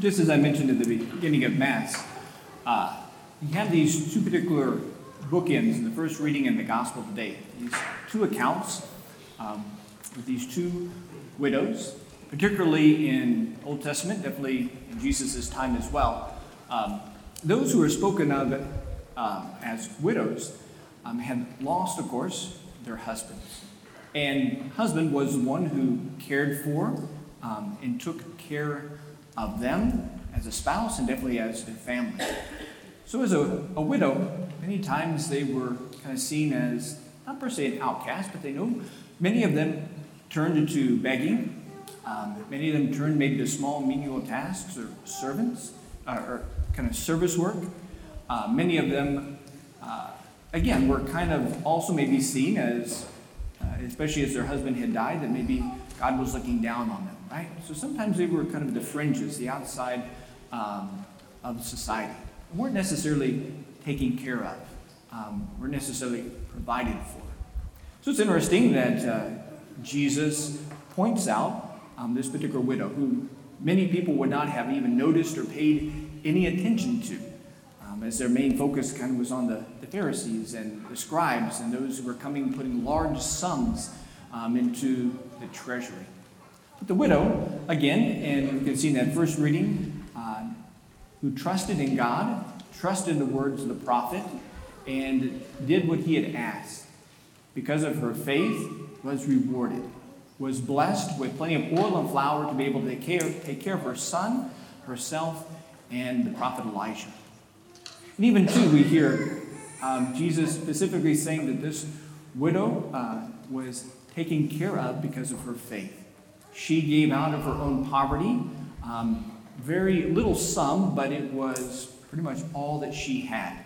just as I mentioned at the beginning of Mass, uh, we have these two particular bookends in the first reading in the Gospel today. These two accounts um, with these two widows, particularly in Old Testament, definitely in Jesus' time as well. Um, those who are spoken of um, as widows um, had lost, of course, their husbands. And husband was the one who cared for um, and took care of them as a spouse and definitely as a family. So, as a, a widow, many times they were kind of seen as not per se an outcast, but they know many of them turned into begging. Um, many of them turned maybe to small menial tasks or servants uh, or kind of service work. Uh, many of them, uh, again, were kind of also maybe seen as, uh, especially as their husband had died, that maybe God was looking down on them, right? So sometimes they were kind of the fringes, the outside um, of society. weren't necessarily taken care of, um, weren't necessarily provided for. So it's interesting that uh, Jesus points out um, this particular widow, who many people would not have even noticed or paid any attention to, um, as their main focus kind of was on the, the, Pharisees and the scribes and those who were coming putting large sums um, into the treasury. But the widow, again, and you can see in that first reading, uh, who trusted in God, trusted in the words of the prophet, and did what he had asked. Because of her faith, was rewarded, was blessed with plenty of oil and flour to be able to take care, take care of her son, herself, and the prophet Elijah. And even too, we hear um, Jesus specifically saying that this widow uh, was taken care of because of her faith. She gave out of her own poverty, um, very little sum, but it was pretty much all that she had.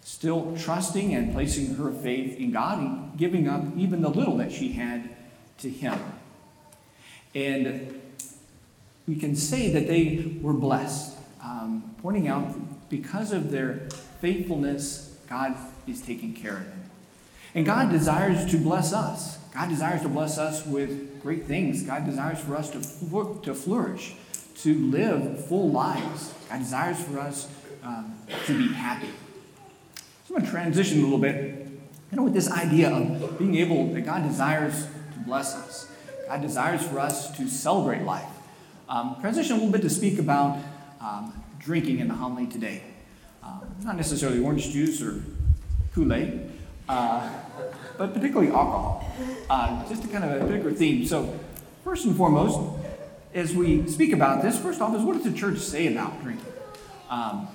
Still trusting and placing her faith in God giving up even the little that she had to Him. And we can say that they were blessed, um, pointing out because of their faithfulness, God is taking care of them. And God desires to bless us. God desires to bless us with great things. God desires for us to, to flourish, to live full lives. God desires for us um, to be happy. So I'm going to transition a little bit you know, with this idea of being able, that God desires to bless us. God desires for us to celebrate life. Um, transition a little bit to speak about um, drinking in the homily today. Um, not necessarily orange juice or Kool Aid, uh, but particularly alcohol. Uh, just a kind of a bigger theme. So, first and foremost, as we speak about this, first off, is what does the church say about drinking? Um,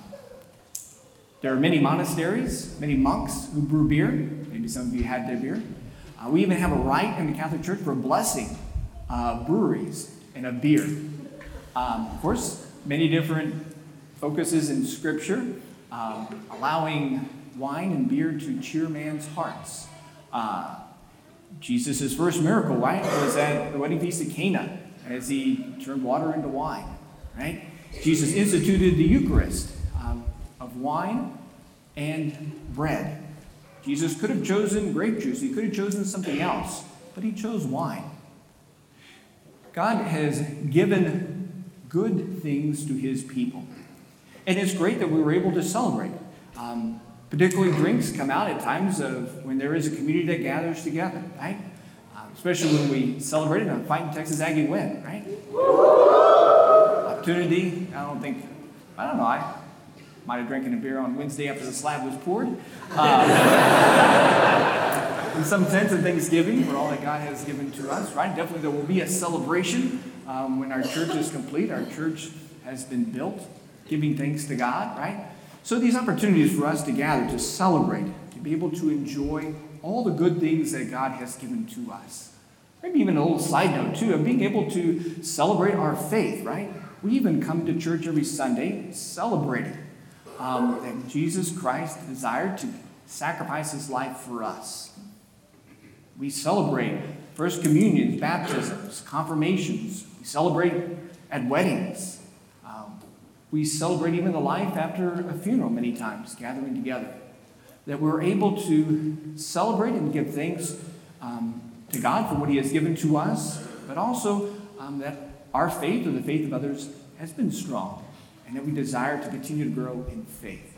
there are many monasteries, many monks who brew beer. Maybe some of you had their beer. Uh, we even have a rite in the Catholic Church for blessing uh, breweries and a beer. Um, of course, many different focuses in Scripture, um, allowing wine and beer to cheer man's hearts. Uh, Jesus' first miracle, right, was at the wedding feast of Cana as he turned water into wine, right? Jesus instituted the Eucharist um, of wine and bread. Jesus could have chosen grape juice, he could have chosen something else, but he chose wine. God has given good things to his people. And it's great that we were able to celebrate. Um, particularly, drinks come out at times of when there is a community that gathers together, right? Um, especially when we celebrated a fighting Texas Aggie win, right? Opportunity, I don't think, I don't know, I might have drinking a beer on Wednesday after the slab was poured. Um, in some sense of Thanksgiving for all that God has given to us, right? Definitely there will be a celebration um, when our church is complete, our church has been built, giving thanks to God, right? So these opportunities for us to gather, to celebrate, to be able to enjoy all the good things that God has given to us. Maybe even a little side note, too, of being able to celebrate our faith, right? We even come to church every Sunday celebrating um, that Jesus Christ desired to sacrifice his life for us. We celebrate first communions, baptisms, confirmations. We celebrate at weddings. We celebrate even the life after a funeral many times, gathering together. That we're able to celebrate and give thanks um, to God for what He has given to us, but also um, that our faith or the faith of others has been strong and that we desire to continue to grow in faith.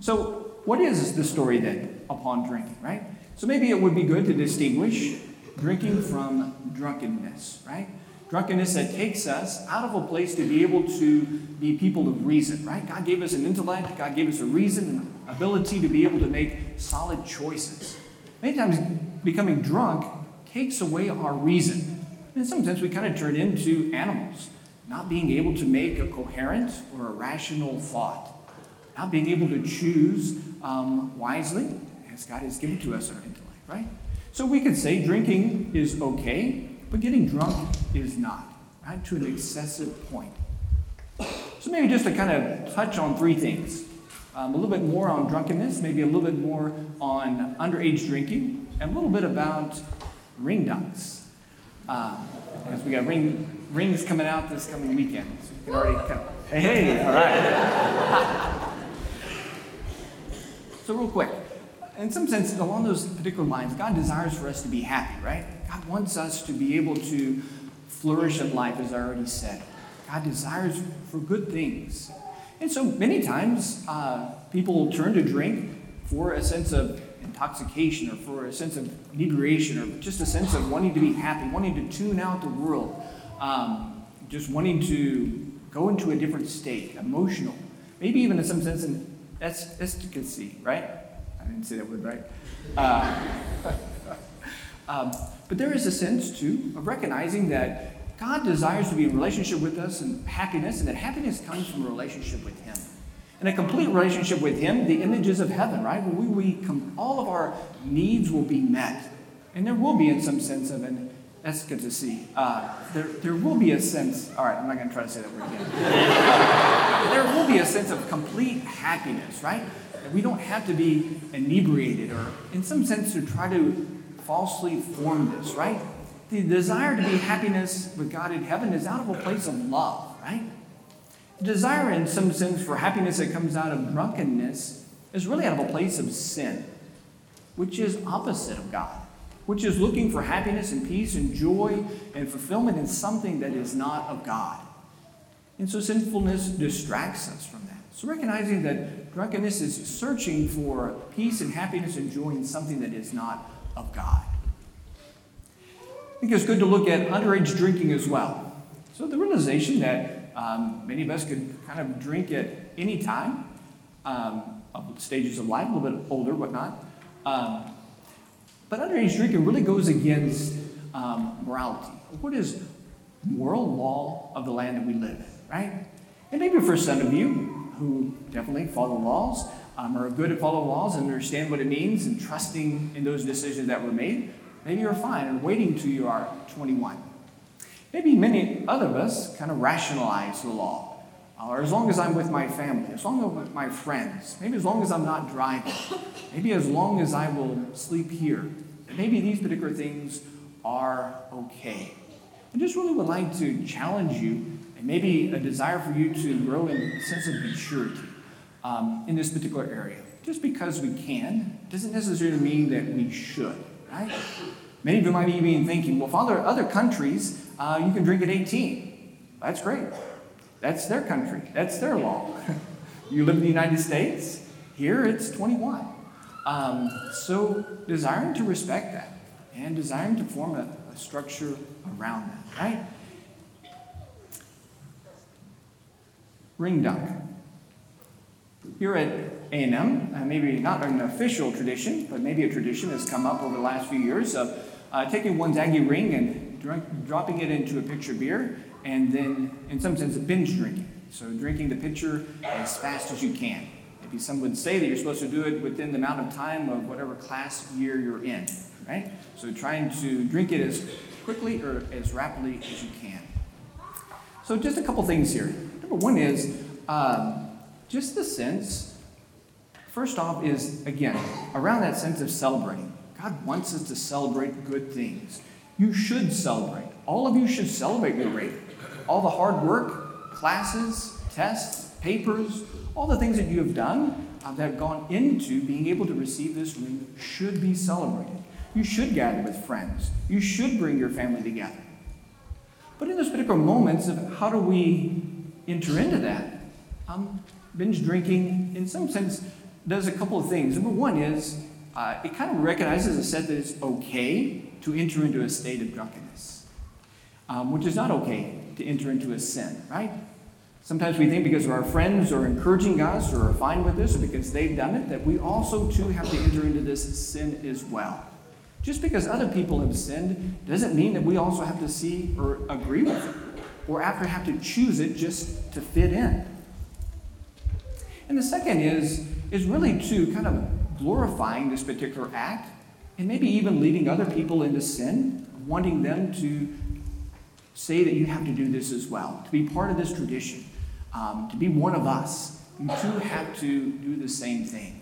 So, what is the story then upon drinking, right? So, maybe it would be good to distinguish drinking from drunkenness, right? Drunkenness that takes us out of a place to be able to be people of reason, right? God gave us an intellect, God gave us a reason, and ability to be able to make solid choices. Many times, becoming drunk takes away our reason. And sometimes we kind of turn into animals, not being able to make a coherent or a rational thought, not being able to choose um, wisely as God has given to us our intellect, right? So we could say drinking is okay, but getting drunk is not, right? To an excessive point. So maybe just to kind of touch on three things. Um, a little bit more on drunkenness, maybe a little bit more on underage drinking, and a little bit about ring dunks. Uh, as we got ring, rings coming out this coming weekend. So you can already come. Hey, hey, all right. so, real quick, in some sense, along those particular lines, God desires for us to be happy, right? God wants us to be able to flourish in life, as I already said. God desires for good things. And so many times, uh, people turn to drink for a sense of intoxication or for a sense of inebriation or just a sense of wanting to be happy, wanting to tune out the world, um, just wanting to go into a different state, emotional, maybe even in some sense in ecstasy, right? I didn't say that word right. Uh, um, but there is a sense, too, of recognizing that God desires to be in relationship with us and happiness, and that happiness comes from a relationship with Him. And a complete relationship with Him, the images of heaven, right? We, we all of our needs will be met. And there will be, in some sense, of an ecstasy. Uh, there, there will be a sense, all right, I'm not going to try to say that word again. there will be a sense of complete happiness, right? That We don't have to be inebriated or, in some sense, to try to falsely form this, right? The desire to be happiness with God in heaven is out of a place of love, right? The desire, in some sense, for happiness that comes out of drunkenness is really out of a place of sin, which is opposite of God, which is looking for happiness and peace and joy and fulfillment in something that is not of God. And so sinfulness distracts us from that. So recognizing that drunkenness is searching for peace and happiness and joy in something that is not of God. I think it's good to look at underage drinking as well. So the realization that um, many of us could kind of drink at any time, um, stages of life, a little bit older, whatnot. Um, but underage drinking really goes against um, morality. What is moral law of the land that we live in, right? And maybe for some of you, who definitely follow laws, um, are good at follow laws and understand what it means and trusting in those decisions that were made, maybe you're fine and waiting till you are 21. Maybe many other of us kind of rationalize the law. Uh, or as long as I'm with my family, as long as I'm with my friends, maybe as long as I'm not driving, maybe as long as I will sleep here, maybe these particular things are okay. I just really would like to challenge you and maybe a desire for you to grow in a sense of maturity um, in this particular area. Just because we can doesn't necessarily mean that we should, right? Many of you might be even thinking, well, Father, other countries, uh, you can drink at 18. That's great. That's their country, that's their law. you live in the United States, here it's 21. Um, so, desiring to respect that and desiring to form a, a structure around that, right? ring dunk. Here at A&M, uh, maybe not an official tradition, but maybe a tradition has come up over the last few years of uh, taking one's Aggie ring and drink, dropping it into a pitcher beer, and then, in some sense, binge drinking. So drinking the pitcher as fast as you can. Maybe some would say that you're supposed to do it within the amount of time of whatever class year you're in, right? So trying to drink it as quickly or as rapidly as you can. So just a couple things here. Number one is um, just the sense, first off, is again, around that sense of celebrating. God wants us to celebrate good things. You should celebrate. All of you should celebrate your rate. All the hard work, classes, tests, papers, all the things that you have done uh, that have gone into being able to receive this ring should be celebrated. You should gather with friends. You should bring your family together. But in those particular moments of how do we enter into that, um, binge drinking, in some sense, does a couple of things. Number one is uh, it kind of recognizes and says that it's okay to enter into a state of drunkenness, um, which is not okay to enter into a sin, right? Sometimes we think because our friends are encouraging us or are fine with this or because they've done it, that we also too have to enter into this sin as well. Just because other people have sinned doesn't mean that we also have to see or agree with it or after have to choose it just to fit in. And the second is, is really to kind of glorifying this particular act and maybe even leading other people into sin, wanting them to say that you have to do this as well, to be part of this tradition, um, to be one of us. You too have to do the same thing.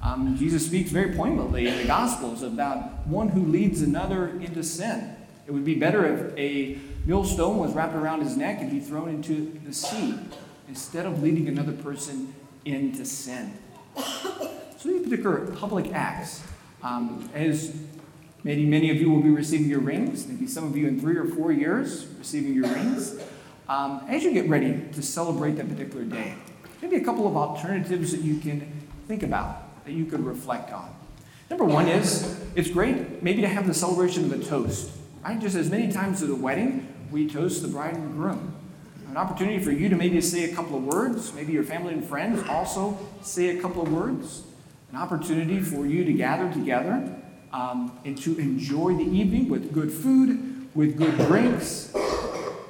Um, Jesus speaks very poignantly in the Gospels about one who leads another into sin. It would be better if a millstone was wrapped around his neck and be thrown into the sea instead of leading another person into sin. So these particular public acts, um, as maybe many of you will be receiving your rings, maybe some of you in three or four years receiving your rings, um, as you get ready to celebrate that particular day, maybe a couple of alternatives that you can think about that you could reflect on. Number one is it's great maybe to have the celebration of a toast. Right? Just as many times at a wedding, we toast the bride and groom. An opportunity for you to maybe say a couple of words, maybe your family and friends also say a couple of words. An opportunity for you to gather together um, and to enjoy the evening with good food, with good drinks,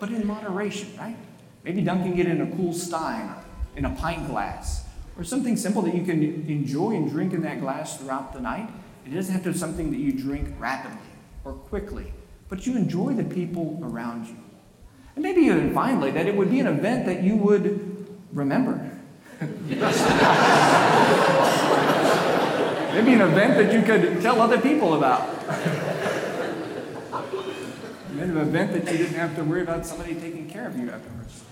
but in moderation, right? Maybe dunking it in a cool stein, in a pint glass, or something simple that you can enjoy and drink in that glass throughout the night. It doesn't have to be something that you drink rapidly or quickly, but you enjoy the people around you. And maybe even finally, that it would be an event that you would remember. maybe an event that you could tell other people about. Maybe an event that you didn't have to worry about somebody taking care of you afterwards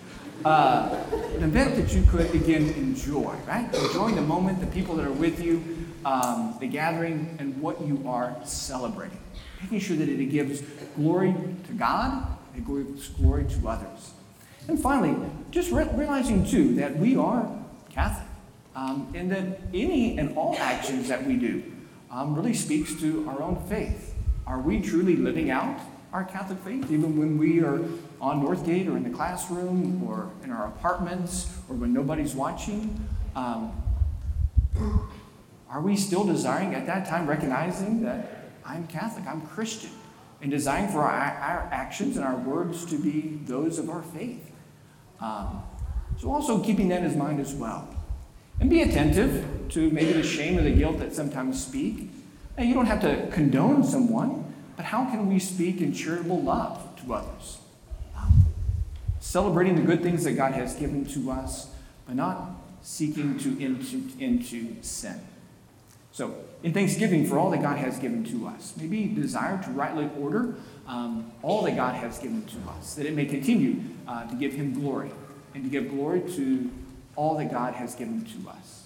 uh, an event that you could, again, enjoy, right? Enjoying the moment, the people that are with you, um, the gathering, and what you are celebrating. Making sure that it gives glory to God it gives glory to others. And finally, just re- realizing, too, that we are Catholic um, and that any and all actions that we do um, really speaks to our own faith. Are we truly living out our Catholic faith, even when we are on Northgate or in the classroom or in our apartments or when nobody's watching? Um, are we still desiring at that time, recognizing that I'm Catholic, I'm Christian, and desiring for our, our actions and our words to be those of our faith? Um, so, also keeping that in mind as well. And be attentive to maybe the shame or the guilt that sometimes speak. Now, you don't have to condone someone, but how can we speak in charitable love to others? Um, celebrating the good things that God has given to us, but not seeking to into, into sin. So, in thanksgiving for all that God has given to us, maybe desire to rightly order um, all that God has given to us, that it may continue uh, to give Him glory and to give glory to all that God has given to us.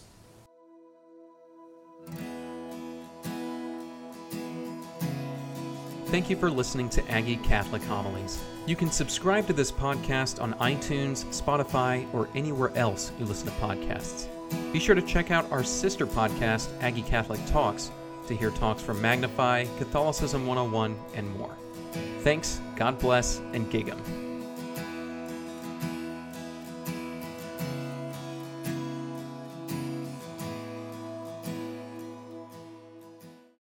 Thank you for listening to Aggie Catholic Homilies. You can subscribe to this podcast on iTunes, Spotify, or anywhere else you listen to podcasts. Be sure to check out our sister podcast, Aggie Catholic Talks, to hear talks from Magnify, Catholicism 101, and more. Thanks, God bless, and gig 'em.